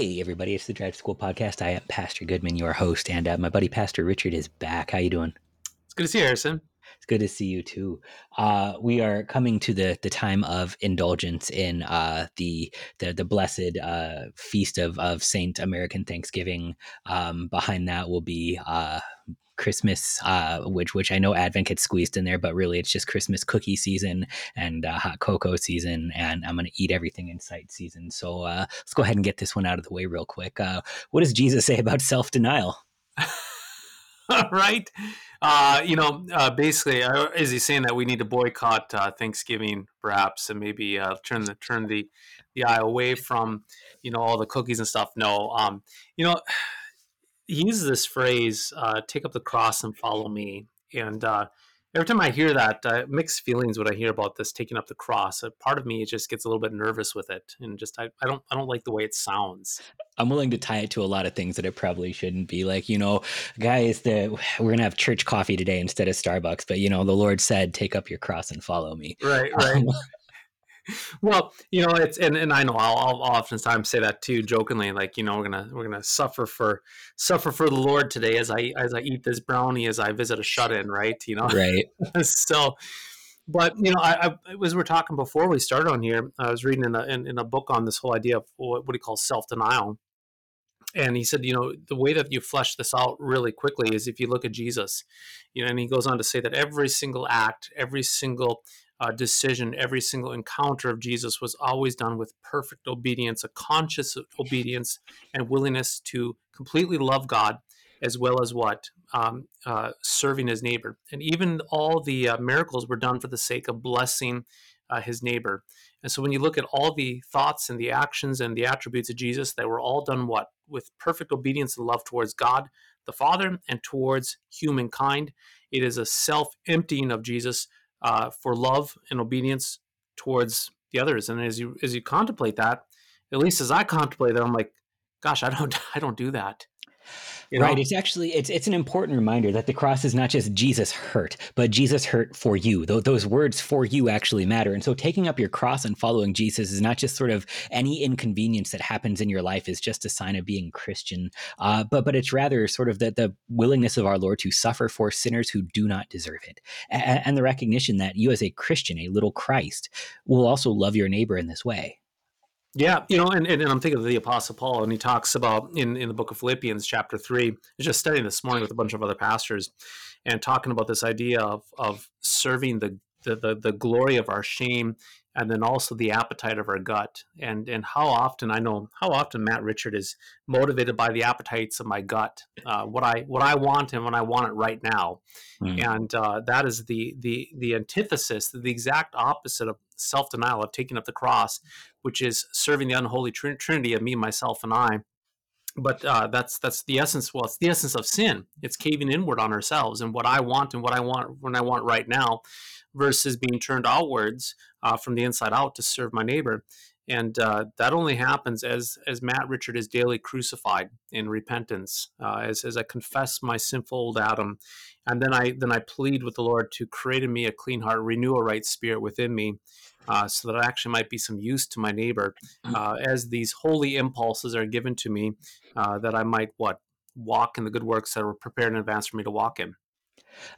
Hey, everybody! It's the Drive School podcast. I am Pastor Goodman, your host, and uh, my buddy Pastor Richard is back. How you doing? It's good to see you, Harrison. It's good to see you too. Uh, we are coming to the the time of indulgence in uh, the the the blessed uh, feast of of Saint American Thanksgiving. Um, behind that will be uh, Christmas, uh, which which I know Advent gets squeezed in there, but really it's just Christmas cookie season and uh, hot cocoa season, and I'm gonna eat everything in sight season. So uh, let's go ahead and get this one out of the way real quick. Uh, what does Jesus say about self denial? right? Uh, you know, uh, basically, uh, is he saying that we need to boycott uh, Thanksgiving, perhaps, and maybe uh, turn the turn the the eye away from, you know, all the cookies and stuff? No, um, you know, he uses this phrase, uh, "Take up the cross and follow me," and uh, every time I hear that, uh, mixed feelings when I hear about this taking up the cross. A part of me just gets a little bit nervous with it, and just I, I don't I don't like the way it sounds. I'm willing to tie it to a lot of things that it probably shouldn't be. Like, you know, guys, the we're gonna have church coffee today instead of Starbucks, but you know, the Lord said, "Take up your cross and follow me." Right, right. Um, well, you know, it's and, and I know I'll, I'll oftentimes say that too, jokingly, like you know, we're gonna we're gonna suffer for suffer for the Lord today as I as I eat this brownie as I visit a shut in, right? You know, right. so, but you know, I, I as we are talking before we started on here, I was reading in a in, in a book on this whole idea of what, what he calls self denial, and he said, you know, the way that you flesh this out really quickly is if you look at Jesus, you know, and he goes on to say that every single act, every single uh, decision, every single encounter of Jesus was always done with perfect obedience, a conscious obedience, and willingness to completely love God as well as what um, uh, serving his neighbor. And even all the uh, miracles were done for the sake of blessing uh, his neighbor. And so when you look at all the thoughts and the actions and the attributes of Jesus, they were all done what with perfect obedience and love towards God the Father and towards humankind. It is a self emptying of Jesus uh, for love and obedience towards the others. And as you as you contemplate that, at least as I contemplate that, I'm like, gosh, I don't I don't do that. You know? Right. It's actually it's it's an important reminder that the cross is not just Jesus hurt, but Jesus hurt for you. Th- those words for you actually matter. And so taking up your cross and following Jesus is not just sort of any inconvenience that happens in your life is just a sign of being Christian, uh, but but it's rather sort of the, the willingness of our Lord to suffer for sinners who do not deserve it, and, and the recognition that you as a Christian, a little Christ, will also love your neighbor in this way. Yeah, you know, and, and, I'm thinking of the Apostle Paul, and he talks about in, in the book of Philippians, chapter three. I was just studying this morning with a bunch of other pastors, and talking about this idea of of serving the the, the, the glory of our shame and then also the appetite of our gut and and how often i know how often matt richard is motivated by the appetites of my gut uh, what i what i want and when i want it right now mm. and uh, that is the the the antithesis the exact opposite of self-denial of taking up the cross which is serving the unholy tr- trinity of me myself and i but uh, that's that's the essence well it's the essence of sin it's caving inward on ourselves and what i want and what i want when i want right now versus being turned outwards uh, from the inside out to serve my neighbor. And uh, that only happens as as Matt Richard is daily crucified in repentance, uh, as as I confess my sinful old Adam, and then I then I plead with the Lord to create in me a clean heart, renew a right spirit within me, uh, so that I actually might be some use to my neighbor, mm. uh, as these holy impulses are given to me, uh, that I might what walk in the good works that were prepared in advance for me to walk in.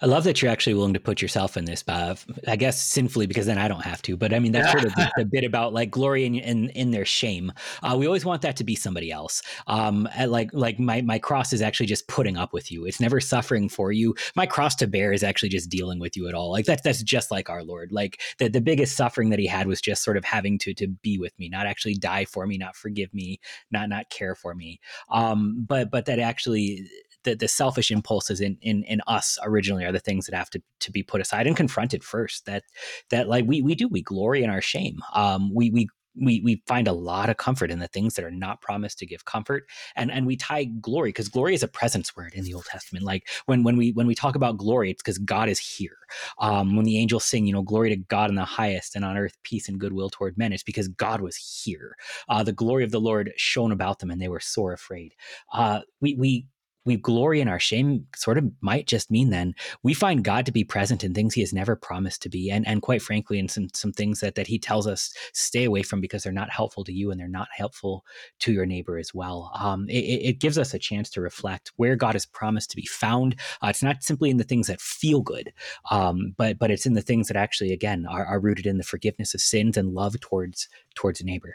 I love that you're actually willing to put yourself in this, Bob. I guess sinfully because then I don't have to. But I mean, that's sort of the, bit about like glory in in, in their shame. Uh, we always want that to be somebody else. Um, like like my my cross is actually just putting up with you. It's never suffering for you. My cross to bear is actually just dealing with you at all. Like that's that's just like our Lord. Like the the biggest suffering that he had was just sort of having to to be with me, not actually die for me, not forgive me, not not care for me. Um, but but that actually the, the selfish impulses in, in in us originally are the things that have to to be put aside and confronted first. That that like we we do we glory in our shame. Um, we we we we find a lot of comfort in the things that are not promised to give comfort and and we tie glory because glory is a presence word in the old testament like when when we when we talk about glory it's because god is here um, when the angels sing you know glory to god in the highest and on earth peace and goodwill toward men it's because god was here uh, the glory of the lord shone about them and they were sore afraid uh, we we we glory in our shame sort of might just mean then we find God to be present in things he has never promised to be. And, and quite frankly, in some, some things that, that he tells us stay away from because they're not helpful to you and they're not helpful to your neighbor as well. Um, it, it, gives us a chance to reflect where God has promised to be found. Uh, it's not simply in the things that feel good, um, but, but it's in the things that actually, again, are, are rooted in the forgiveness of sins and love towards, towards a neighbor.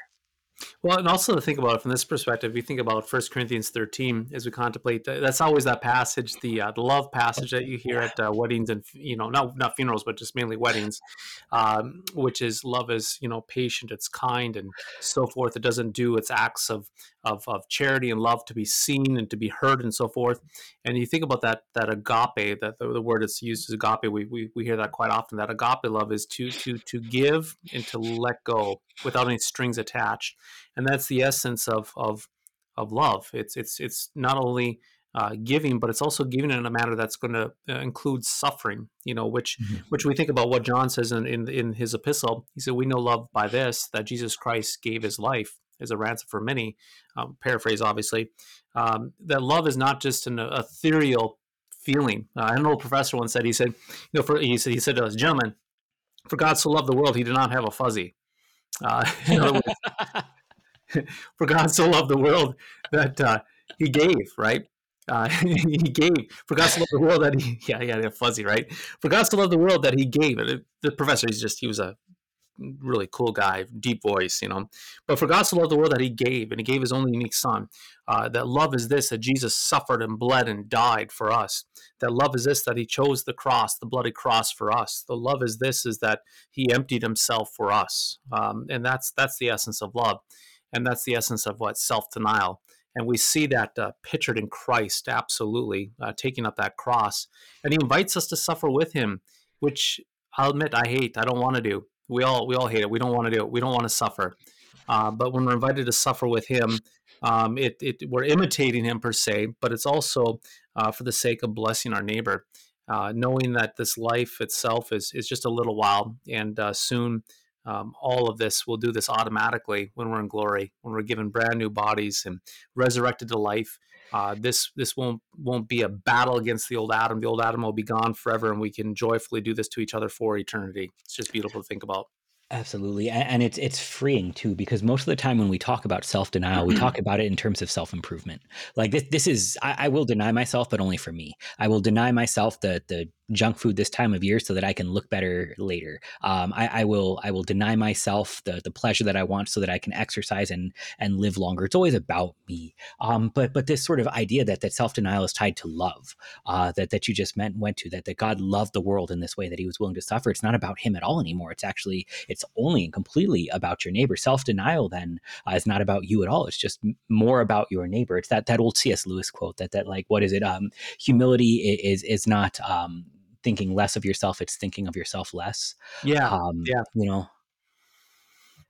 Well, and also to think about it from this perspective, you think about First Corinthians 13 as we contemplate. That's always that passage, the uh, the love passage that you hear at uh, weddings and you know not not funerals, but just mainly weddings, um, which is love is you know patient, it's kind, and so forth. It doesn't do its acts of of, of charity and love to be seen and to be heard and so forth. And you think about that that agape, that the, the word that's used is agape. We, we we hear that quite often. That agape love is to to to give and to let go without any strings attached and that's the essence of of of love. It's it's it's not only uh, giving, but it's also giving in a manner that's going to uh, include suffering. You know, which mm-hmm. which we think about what John says in, in in his epistle. He said, "We know love by this that Jesus Christ gave His life as a ransom for many." Um, paraphrase, obviously, um, that love is not just an ethereal feeling. Uh, an old professor once said, he said, you know, for, he said he said to us, gentlemen, for God so loved the world, He did not have a fuzzy. Uh, in other words, for God so loved the world that uh, he gave, right? Uh, he gave for God so loved the world that he yeah yeah fuzzy right for God so loved the world that he gave the professor he's just he was a really cool guy deep voice you know but for God so loved the world that he gave and he gave his only unique son uh, that love is this that Jesus suffered and bled and died for us that love is this that he chose the cross the bloody cross for us the love is this is that he emptied himself for us um, and that's that's the essence of love and that's the essence of what self denial. And we see that uh, pictured in Christ, absolutely, uh, taking up that cross. And he invites us to suffer with him, which I'll admit I hate. I don't want to do. We all we all hate it. We don't want to do it. We don't want to suffer. Uh, but when we're invited to suffer with him, um, it, it, we're imitating him per se, but it's also uh, for the sake of blessing our neighbor, uh, knowing that this life itself is is just a little while, and uh, soon um, all of this will do this automatically when we're in glory, when we're given brand new bodies and resurrected to life. Uh, this this won't won't be a battle against the old Adam. The old Adam will be gone forever, and we can joyfully do this to each other for eternity. It's just beautiful to think about. Absolutely. And it's it's freeing too because most of the time when we talk about self-denial, we talk about it in terms of self-improvement. Like this this is I, I, will deny myself, but only for me. I will deny myself the the junk food this time of year so that I can look better later. Um, I, I, will I will deny myself the the pleasure that I want so that I can exercise and and live longer. It's always about me. Um, but but this sort of idea that that self denial is tied to love uh, that that you just meant went to that that God loved the world in this way that He was willing to suffer. It's not about Him at all anymore. It's actually it's only and completely about your neighbor. Self denial then uh, is not about you at all. It's just more about your neighbor. It's that that old C.S. Lewis quote that that like what is it? Um, humility is is not um, thinking less of yourself it's thinking of yourself less yeah um, yeah you know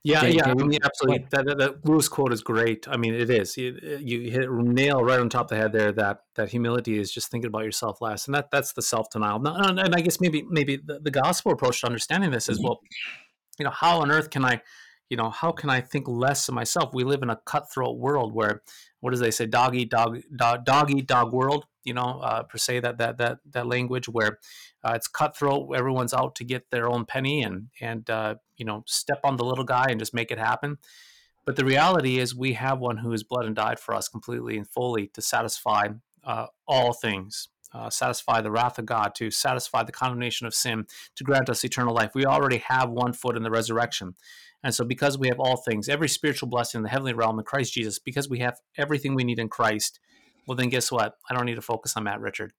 yeah, yeah, I mean, absolutely. That, that, that, Lewis quote is great. I mean, it is. You, you hit nail right on top of the head there. That that humility is just thinking about yourself less, and that that's the self denial. And I guess maybe maybe the, the gospel approach to understanding this is mm-hmm. well, you know, how on earth can I, you know, how can I think less of myself? We live in a cutthroat world where, what does they say, dog eat dog, dog, dog eat dog world. You know, uh, per se that that that that language where uh, it's cutthroat. Everyone's out to get their own penny and and uh, you know step on the little guy and just make it happen. But the reality is, we have one who has bled and died for us completely and fully to satisfy uh, all things, uh, satisfy the wrath of God, to satisfy the condemnation of sin, to grant us eternal life. We already have one foot in the resurrection. And so, because we have all things, every spiritual blessing in the heavenly realm in Christ Jesus, because we have everything we need in Christ, well, then guess what? I don't need to focus on Matt Richard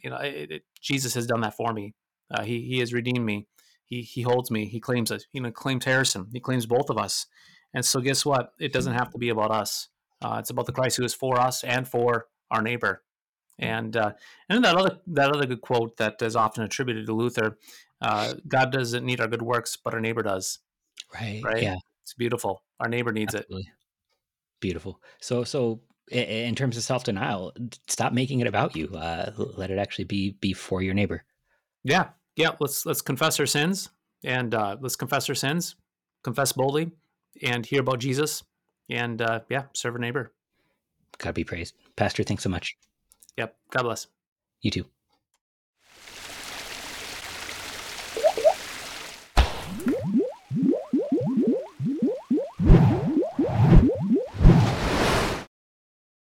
you know, it, it, Jesus has done that for me. Uh, he he has redeemed me. He he holds me. He claims us. He claims Harrison. He claims both of us. And so, guess what? It doesn't have to be about us. Uh, it's about the Christ who is for us and for our neighbor. And uh, and that other that other good quote that is often attributed to Luther: uh, "God doesn't need our good works, but our neighbor does." Right. Right. Yeah. It's beautiful. Our neighbor needs Absolutely. it. Beautiful. So so in terms of self denial, stop making it about you. Uh, let it actually be be for your neighbor. Yeah, yeah. Let's let's confess our sins and uh, let's confess our sins, confess boldly, and hear about Jesus, and uh, yeah, serve our neighbor. God be praised, Pastor. Thanks so much. Yep. God bless. You too.